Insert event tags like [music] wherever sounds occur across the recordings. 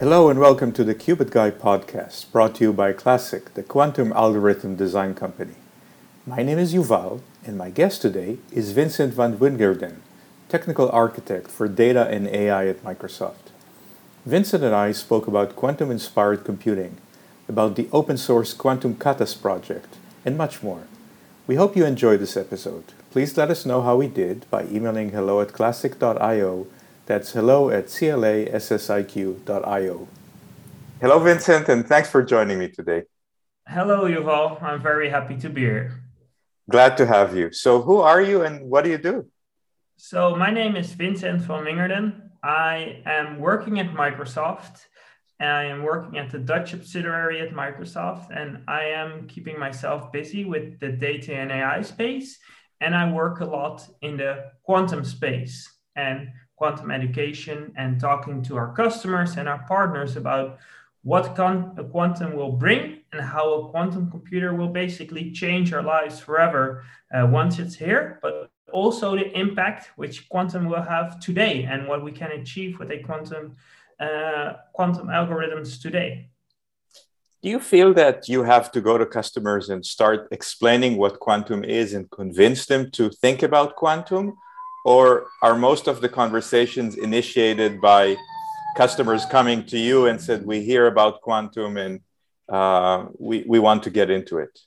Hello and welcome to the Qubit Guy podcast, brought to you by Classiq, the quantum algorithm design company. My name is Yuval, and my guest today is Vincent van Wingerden, technical architect for data and AI at Microsoft. Vincent and I spoke about quantum inspired computing, about the open source Quantum Katas project, and much more. We hope you enjoyed this episode. Please let us know how we did by emailing hello at classiq.io that's hello at classiq.io. Hello, Vincent, and thanks for joining me today. Hello, Yuval. I'm very happy to be here. Glad to have you. So, who are you and what do you do? So, my name is Vincent van Wingerden. I am working at Microsoft. I am working at the Dutch subsidiary at Microsoft, and I am keeping myself busy with the data and AI space. And I work a lot in the quantum space. And quantum education and talking to our customers and our partners about what con- a quantum will bring and how a quantum computer will basically change our lives forever uh, once it's here, but also the impact which quantum will have today and what we can achieve with a quantum uh, quantum algorithms today. Do you feel that you have to go to customers and start explaining what quantum is and convince them to think about quantum? Or are most of the conversations initiated by customers coming to you and said we hear about quantum and uh, we, we want to get into it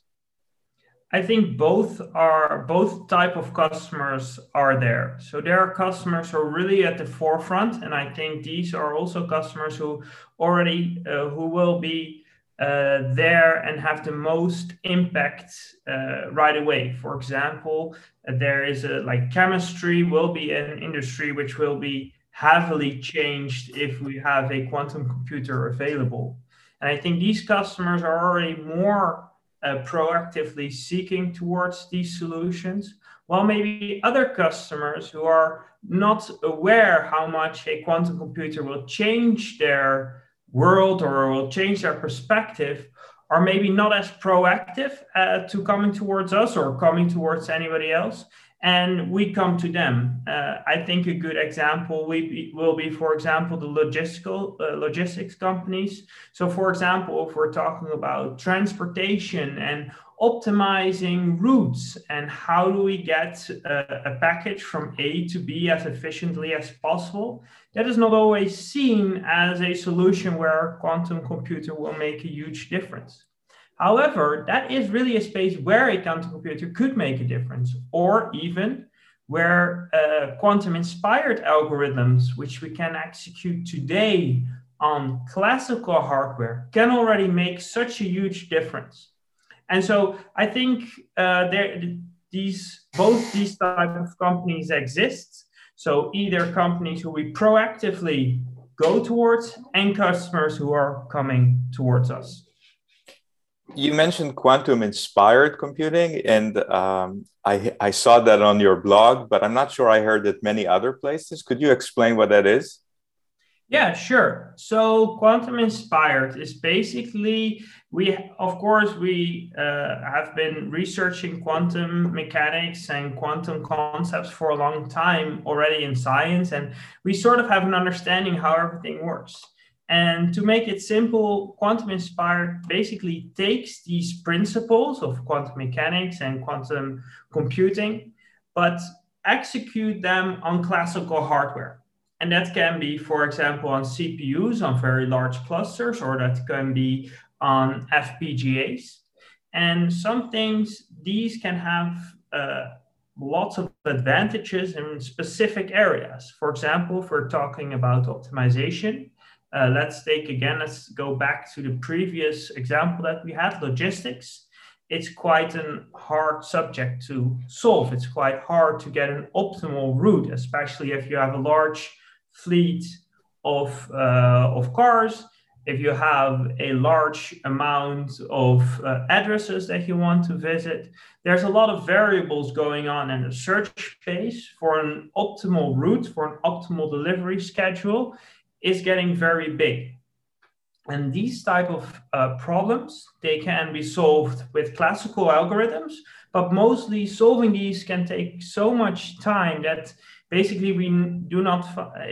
i think both are both type of customers are there. So there are customers who are really at the forefront and i think these are also customers who already uh, who will be uh, there and have the most impact uh, right away. For example, there is a like chemistry will be an industry which will be heavily changed if we have a quantum computer available. And I think these customers are already more uh, proactively seeking towards these solutions, while maybe other customers who are not aware how much a quantum computer will change their world or will change their perspective are maybe not as proactive uh, to coming towards us or coming towards anybody else and we come to them. Uh, i think a good example we, will be for example the logistical uh, logistics companies. So for example if we're talking about transportation and optimizing routes and how do we get a, a, package from A to B as efficiently as possible. That is not always seen as a solution where a quantum computer will make a huge difference. However, that is really a space where a quantum computer could make a difference, or even where uh, quantum inspired algorithms, which we can execute today on classical hardware, can already make such a huge difference. And so I think uh, there, these both these type of companies exist. So either companies who we proactively go towards and customers who are coming towards us. You mentioned quantum inspired computing, and um, I, I saw that on your blog, but I'm not sure I heard it many other places. Could you explain what that is? Yeah, sure. So quantum inspired is basically we of course we uh, have been researching quantum mechanics and quantum concepts for a long time already in science and we sort of have an understanding how everything works. And to make it simple, quantum inspired basically takes these principles of quantum mechanics and quantum computing but execute them on classical hardware. And that can be, for example, on CPUs on very large clusters, or that can be on FPGAs. And some things, these can have uh, lots of advantages in specific areas. For example, if we're talking about optimization, uh, let's take again, let's go back to the previous example that we had logistics. It's quite a hard subject to solve. It's quite hard to get an optimal route, especially if you have a large fleet of, uh, of cars, if you have a large amount of uh, addresses that you want to visit, there's a lot of variables going on in the search space for an optimal route, for an optimal delivery schedule is getting very big. And these type of uh, problems, they can be solved with classical algorithms, but mostly solving these can take so much time that basically we do not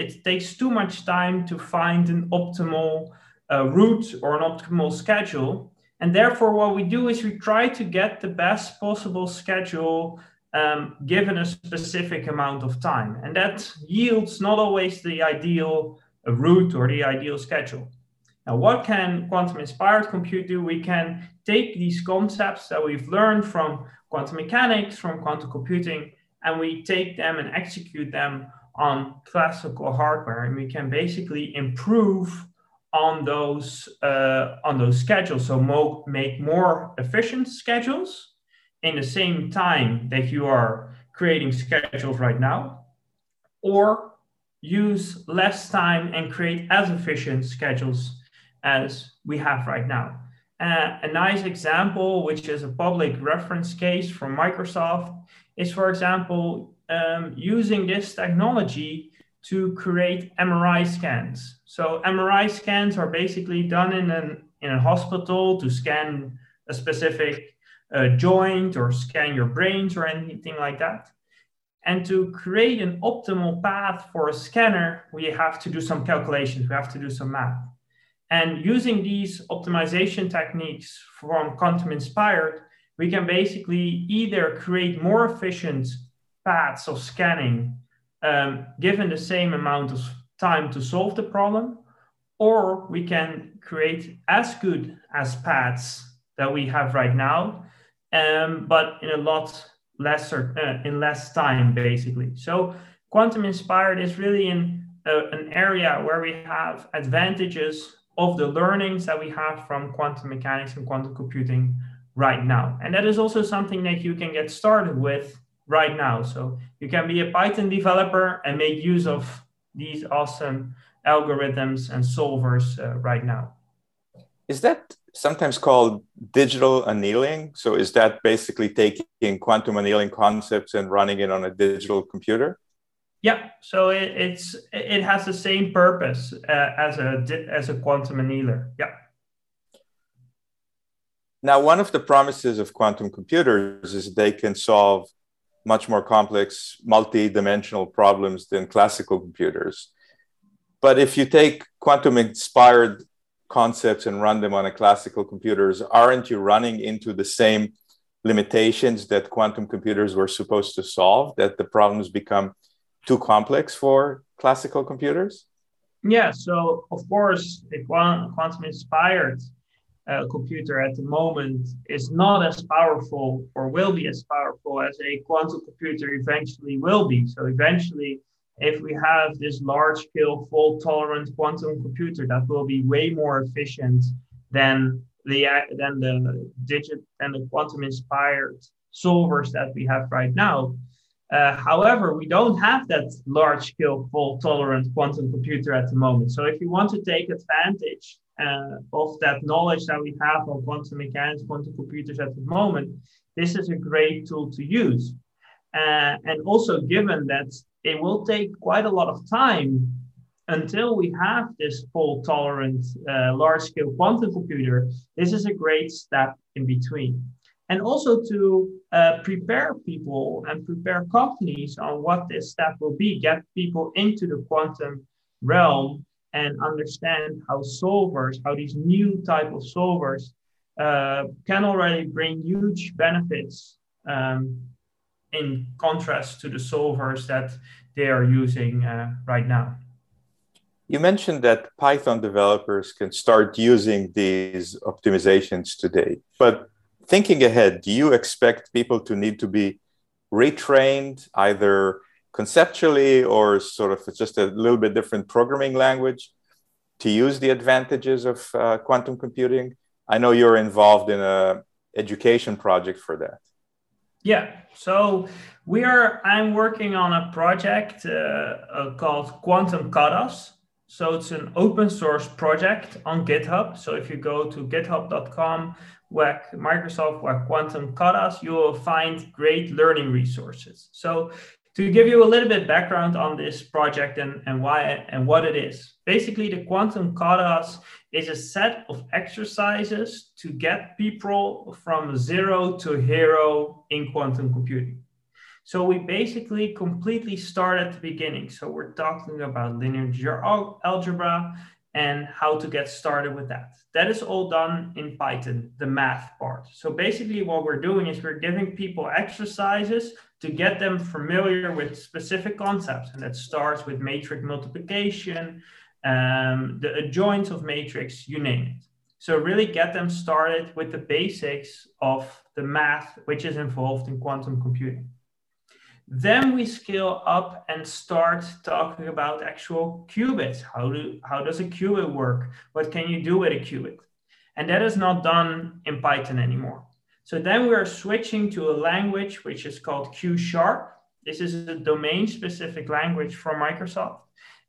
it takes too much time to find an optimal uh, route or an optimal schedule. And therefore what we do is we try to get the best possible schedule um, given a specific amount of time. And that yields not always the ideal uh, route or the ideal schedule. Now what can quantum inspired compute do? We can take these concepts that we've learned from quantum mechanics from quantum computing and we take them and execute them on classical hardware. And we can basically improve on those uh, on those schedules. So mo- make more efficient schedules in the same time that you are creating schedules right now or use less time and create as efficient schedules as we have right now. Uh, a nice example which is a public reference case from microsoft is, for example, um, using this technology to create MRI scans. So MRI scans are basically done in an in a hospital to scan a specific uh, joint or scan your brains or anything like that. And to create an optimal path for a scanner, we have to do some calculations, we have to do some math. And using these optimization techniques from Quantum Inspired, we can basically either create more efficient paths of scanning um, given the same amount of time to solve the problem, or we can create as good as paths that we have right now, um, but in a lot lesser, uh, in less time, basically. So quantum inspired is really in uh, an area where we have advantages of the learnings that we have from quantum mechanics and quantum computing right now. And that is also something that you can get started with right now. So you can be a Python developer and make use of these awesome algorithms and solvers uh, right now. Is that sometimes called digital annealing? So is that basically taking quantum annealing concepts and running it on a digital computer? Yeah, so it, it's it has the same purpose uh, as a as a quantum annealer. Yeah. Now, one of the promises of quantum computers is they can solve much more complex, multi dimensional problems than classical computers. But if you take quantum inspired concepts and run them on a classical computers, aren't you running into the same limitations that quantum computers were supposed to solve, that the problems become too complex for classical computers? Yeah, so of course, the quantum inspired uh, computer at the moment is not as powerful or will be as powerful as a quantum computer eventually will be. So eventually, if we have this large scale fault tolerant quantum computer that will be way more efficient than the than the digit and the quantum inspired solvers that we have right now. Uh, however, we don't have that large scale fault tolerant quantum computer at the moment. So if you want to take advantage uh, of that knowledge that we have on quantum mechanics, quantum computers at the moment, this is a great tool to use. Uh, and also, given that it will take quite a lot of time until we have this fault tolerant uh, large scale quantum computer, this is a great step in between. And also to uh, prepare people and prepare companies on what this step will be, get people into the quantum realm and understand how solvers, how these new type of solvers uh, can already bring huge benefits um, in contrast to the solvers that they are using uh, right now. You mentioned that Python developers can start using these optimizations today, but thinking ahead, do you expect people to need to be retrained either conceptually or sort of it's just a little bit different programming language to use the advantages of uh, quantum computing? I know you're involved in a education project for that. Yeah, so we are. I'm working on a project uh, uh, called Quantum Katas. So it's an open source project on GitHub. So if you go to github.com where Microsoft where Quantum Katas, you will find great learning resources. So to give you a little bit background on this project and, and why and what it is. Basically, the quantum katas is a set of exercises to get people from zero to hero in quantum computing. So we basically completely start at the beginning. So we're talking about linear algebra and how to get started with that. That is all done in Python, the math part. So basically what we're doing is we're giving people exercises to get them familiar with specific concepts. And that starts with matrix multiplication, um, the adjoints of matrix, you name it. So really get them started with the basics of the math, which is involved in quantum computing. Then we scale up and start talking about actual qubits. How, do, how does a qubit work? What can you do with a qubit? And that is not done in Python anymore. So then we are switching to a language which is called Q Sharp. This is a domain specific language from Microsoft.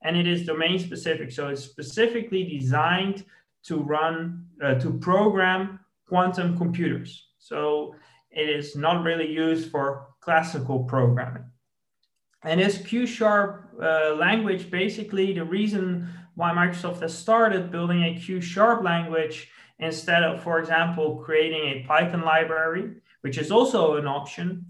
And it is domain specific. So it's specifically designed to run, uh, to program quantum computers. So it is not really used for classical programming. And this Q Sharp uh, language, basically the reason why Microsoft has started building a Q Sharp language instead of, for example, creating a Python library, which is also an option,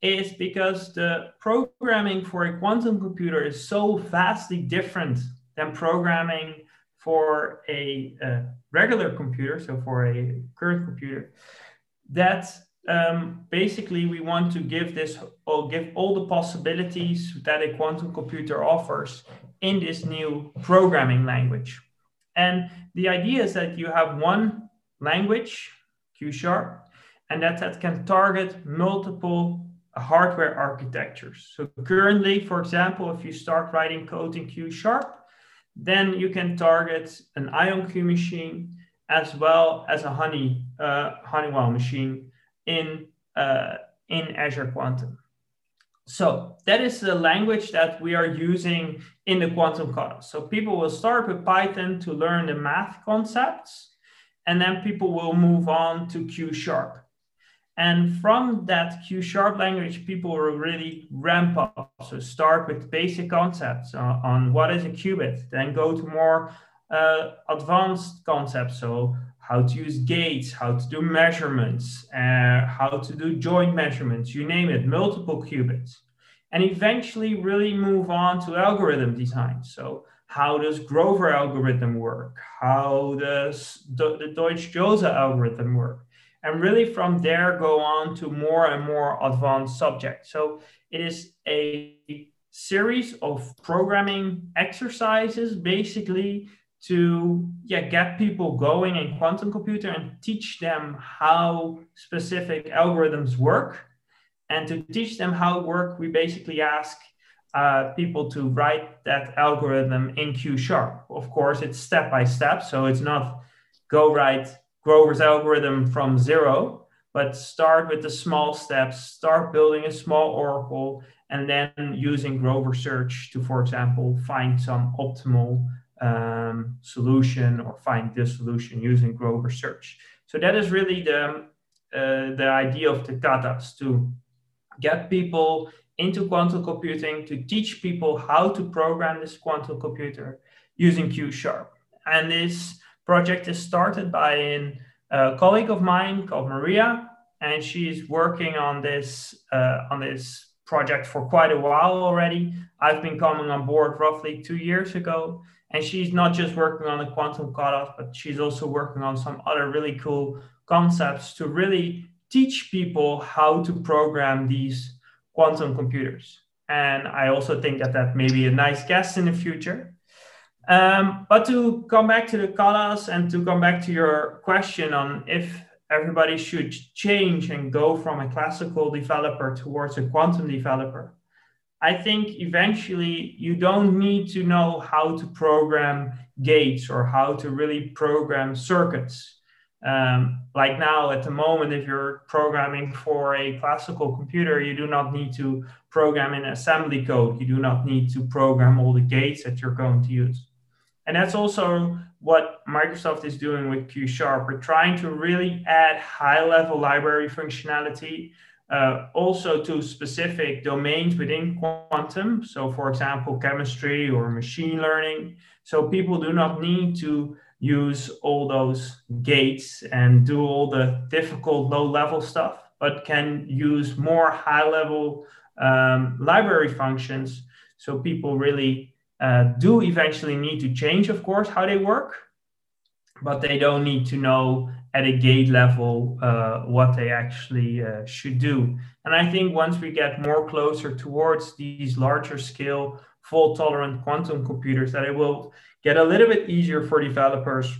is because the programming for a quantum computer is so vastly different than programming for a, a regular computer, so for a current computer, that um, basically we want to give this or give all the possibilities that a quantum computer offers in this new programming language. And the idea is that you have one language, Q sharp, and that that can target multiple hardware architectures. So currently, for example, if you start writing code in Q sharp, then you can target an IonQ machine as well as a Honey uh, Honeywell machine in, uh, in Azure Quantum. So that is the language that we are using in the quantum kata. So people will start with Python to learn the math concepts, and then people will move on to Q Sharp. And from that Q Sharp language, people will really ramp up. So start with basic concepts on, on what is a qubit, then go to more uh, advanced concepts. So how to use gates, how to do measurements, uh, how to do joint measurements, you name it, multiple qubits. And eventually really move on to algorithm design. So how does Grover algorithm work? How does the Deutsch-Jozsa algorithm work? And really from there go on to more and more advanced subjects. So it is a series of programming exercises basically to yeah get people going in quantum computer and teach them how specific algorithms work. And to teach them how it work we basically ask uh, people to write that algorithm in q sharp. Of course it's step by step so it's not go write grover's algorithm from zero but start with the small steps start building a small oracle and then using grover search to for example find some optimal um, solution or find this solution using Grover search. So that is really the, uh, the idea of the katas to get people into quantum computing, to teach people how to program this quantum computer using Q Sharp. And this project is started by a colleague of mine called Maria, and she's working on this uh, on this project for quite a while already. I've been coming on board roughly two years ago, and she's not just working on the quantum katas, but she's also working on some other really cool concepts to really teach people how to program these quantum computers. And I also think that that may be a nice guest in the future. Um, but to come back to the katas and to come back to your question on if everybody should change and go from a classical developer towards a quantum developer, I think eventually you don't need to know how to program gates or how to really program circuits. Um, like now, at the moment, if you're programming for a classical computer, you do not need to program in assembly code. You do not need to program all the gates that you're going to use. And that's also what Microsoft is doing with Q Sharp. We're trying to really add high level library functionality uh, also to specific domains within quantum. So, for example, chemistry or machine learning. So, people do not need to use all those gates and do all the difficult low level stuff, but can use more high level um, library functions. So people really uh, do eventually need to change, of course, how they work, but they don't need to know at a gate level uh, what they actually uh, should do. And I think once we get more closer towards these larger scale fault tolerant quantum computers, that it will get a little bit easier for developers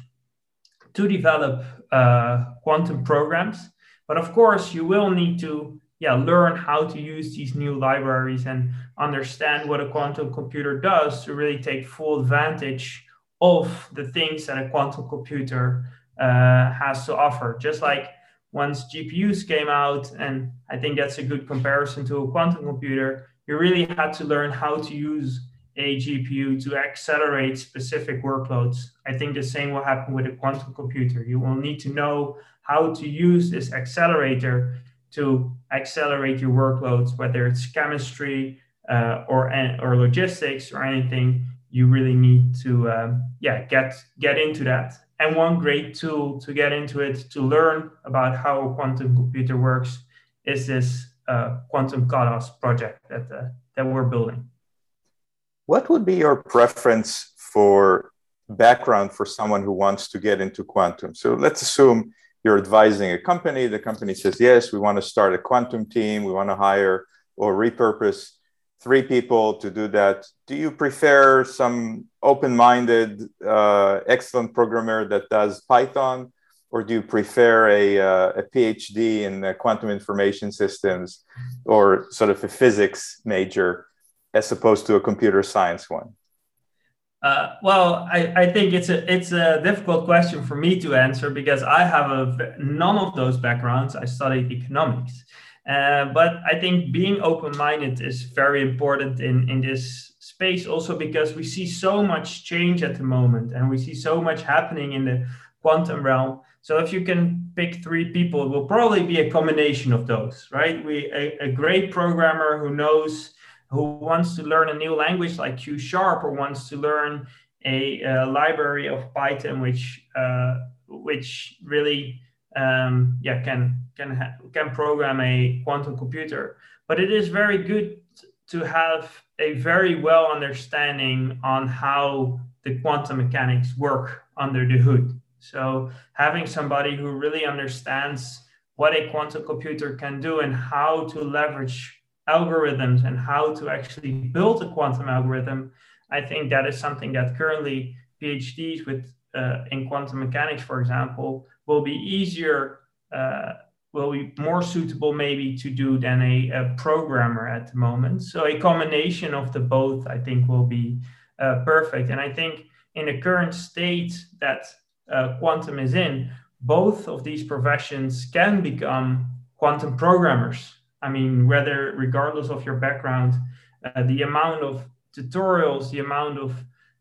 to develop uh, quantum programs. But of course, you will need to yeah, learn how to use these new libraries and understand what a quantum computer does to really take full advantage of the things that a quantum computer uh, has to offer. Just like once GPUs came out, and I think that's a good comparison to a quantum computer, you really had to learn how to use a GPU to accelerate specific workloads. I think the same will happen with a quantum computer. You will need to know how to use this accelerator to accelerate your workloads, whether it's chemistry uh, or or logistics or anything. You really need to um, yeah get get into that. And one great tool to get into it to learn about how a quantum computer works is this uh, quantum Katas project that uh, that we're building. What would be your preference for background for someone who wants to get into quantum? So let's assume you're advising a company. The company says, yes, we want to start a quantum team. We want to hire or repurpose three people to do that. Do you prefer some open minded, uh, excellent programmer that does Python? Or do you prefer a, uh, a PhD in quantum information systems or sort of a physics major as opposed to a computer science one? Uh, well, I, I think it's a it's a difficult question for me to answer because I have a, none of those backgrounds. I studied economics, uh, but I think being open minded is very important in in this space also because we see so much change at the moment and we see so much happening in the quantum realm. So if you can pick three people, it will probably be a combination of those, right? We a, a great programmer who knows who wants to learn a new language like Q sharp or wants to learn a, a library of Python which uh, which really um, yeah can can ha- can program a quantum computer. But it is very good to have a very well understanding on how the quantum mechanics work under the hood. So having somebody who really understands what a quantum computer can do and how to leverage algorithms and how to actually build a quantum algorithm, I think that is something that currently PhDs with uh, in quantum mechanics, for example, will be easier, uh, will be more suitable maybe to do than a, a, programmer at the moment. So a combination of the both, I think, will be uh, perfect. And I think in the current state that uh, quantum is in, both of these professions can become quantum programmers I mean, whether regardless of your background, uh, the amount of tutorials, the amount of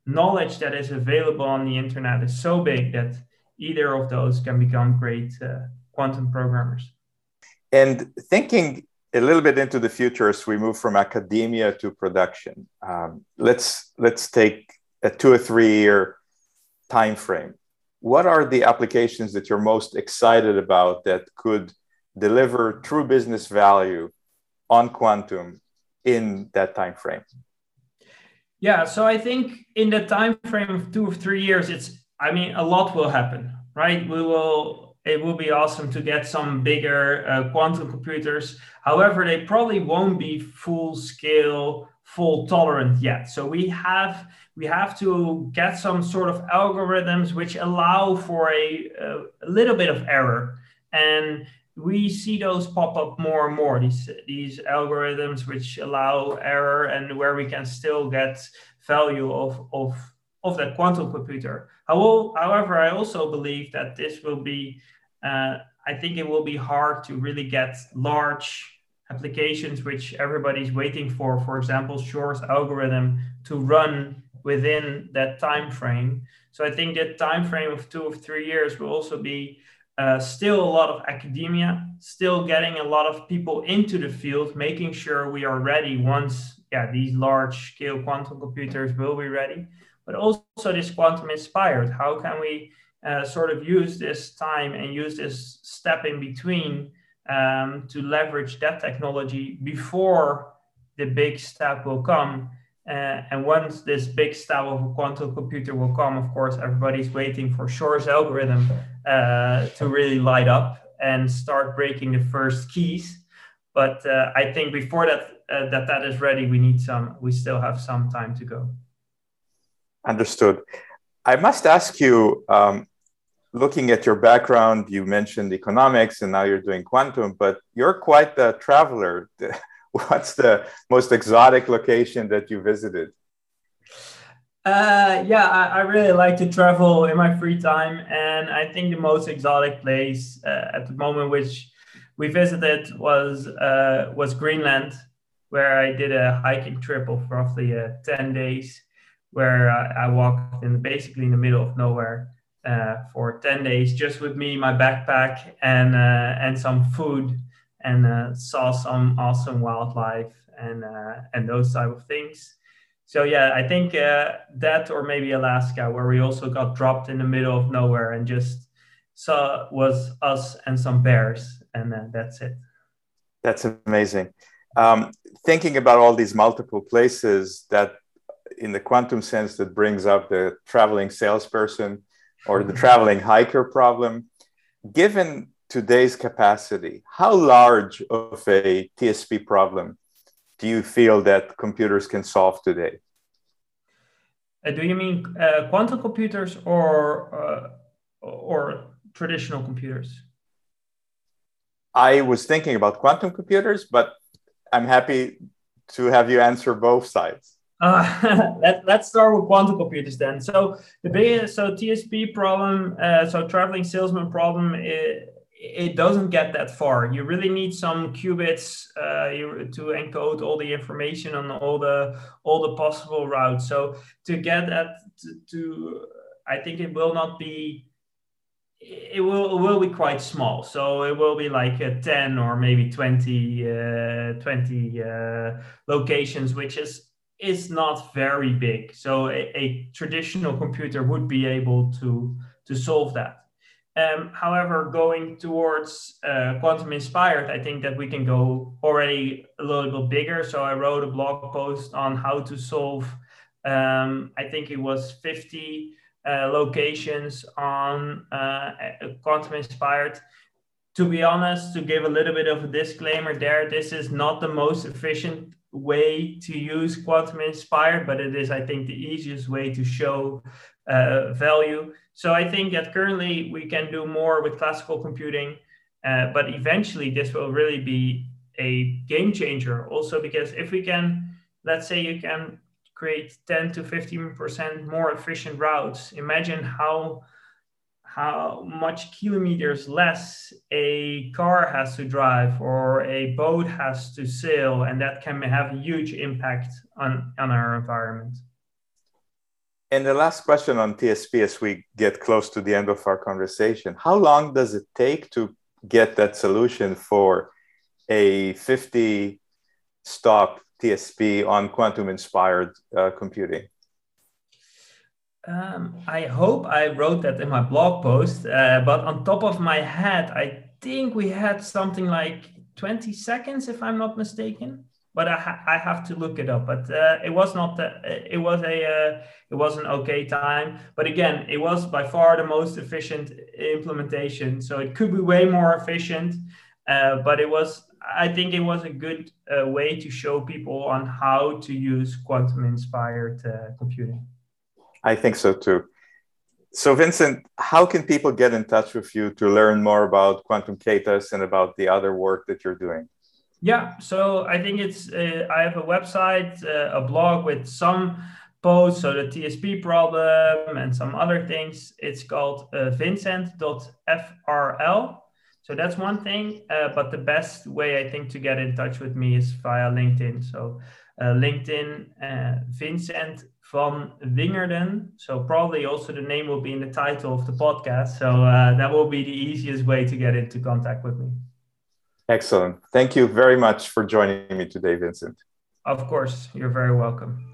knowledge that is available on the internet is so big that either of those can become great uh, quantum programmers. And thinking a little bit into the future as we move from academia to production, um, let's let's take a two or three year time frame. What are the applications that you're most excited about that could deliver true business value on quantum in that time frame yeah so i think in the time frame of two or three years it's i mean a lot will happen right we will it will be awesome to get some bigger uh, quantum computers. However they probably won't be full scale fault tolerant yet. So we have we have to get some sort of algorithms which allow for a, a little bit of error. And we see those pop up more and more these these algorithms which allow error and where we can still get value of of of that quantum computer however i also believe that this will be uh, i think it will be hard to really get large applications which everybody's waiting for for example shor's algorithm to run within that time frame so i think that time frame of two or three years will also be uh, still a lot of academia, still getting a lot of people into the field, making sure we are ready once yeah, these large scale quantum computers will be ready, but also this quantum inspired. How can we uh, sort of use this time and use this step in between um, to leverage that technology before the big step will come. Uh, and once this big step of a quantum computer will come, of course, everybody's waiting for Shor's algorithm uh, to really light up and start breaking the first keys. But uh, I think before that, uh, that that is ready, we need some. We still have some time to go. Understood. I must ask you. Um, looking at your background, you mentioned economics, and now you're doing quantum. But you're quite the traveler. [laughs] what's the most exotic location that you visited? Uh, yeah, I, I, really like to travel in my free time, and I think the most exotic place uh, at the moment, which we visited, was uh, was Greenland, where I did a hiking trip of roughly uh, ten days, where I, walked in basically in the middle of nowhere uh, for ten days, just with me, my backpack, and uh, and some food and uh, saw some awesome wildlife and uh, and those type of things. So yeah, I think uh, that or maybe Alaska, where we also got dropped in the middle of nowhere and just saw was us and some bears, and uh, that's it. That's amazing. Um, thinking about all these multiple places that, in the quantum sense, that brings up the traveling salesperson or the traveling hiker problem. Given today's capacity, how large of a TSP problem do you feel that computers can solve today? Uh, do you mean uh, quantum computers or uh, or traditional computers? I was thinking about quantum computers, but I'm happy to have you answer both sides. Uh, [laughs] let, let's start with quantum computers then. So the big so TSP problem, uh, so traveling salesman problem, is, it doesn't get that far. You really need some qubits uh, to encode all the information on all the all the possible routes. So to get that to, to I think it will not be. It will it will be quite small. So it will be like a 10 or maybe 20, uh, 20 uh, locations, which is is not very big. So a, a traditional computer would be able to to solve that. Um, however, going towards uh, quantum inspired, I think that we can go already a little bit bigger. So I wrote a blog post on how to solve, um, I think it was 50 uh, locations on uh, quantum inspired. To be honest, to give a little bit of a disclaimer there, this is not the most efficient way to use quantum inspired, but it is, I think, the easiest way to show uh, value. So I think that currently we can do more with classical computing, uh, but eventually this will really be a game changer. Also, because if we can, let's say you can create 10 to 15% more efficient routes, imagine how how much kilometers less a car has to drive or a boat has to sail and that can have a huge impact on, on our environment and the last question on TSP as we get close to the end of our conversation how long does it take to get that solution for a 50 stop TSP on quantum inspired uh, computing? Um, I hope I wrote that in my blog post, uh, but on top of my head, I think we had something like 20 seconds, if I'm not mistaken but I, ha- I have to look it up. But uh, it was not it was a uh, it was an okay time. But again, it was by far the most efficient implementation. So it could be way more efficient, uh, but it was I think it was a good uh, way to show people on how to use quantum inspired uh, computing. I think so too. So Vincent, how can people get in touch with you to learn more about quantum Katas and about the other work that you're doing? Yeah, so I think it's uh, I have a website, uh, a blog with some posts, so the TSP problem and some other things. It's called uh, vincent.frl. So that's one thing. Uh, but the best way I think to get in touch with me is via LinkedIn. So uh, LinkedIn, uh, Vincent van Wingerden. So probably also the name will be in the title of the podcast. So uh, that will be the easiest way to get into contact with me. Excellent. Thank you very much for joining me today, Vincent. Of course, you're very welcome.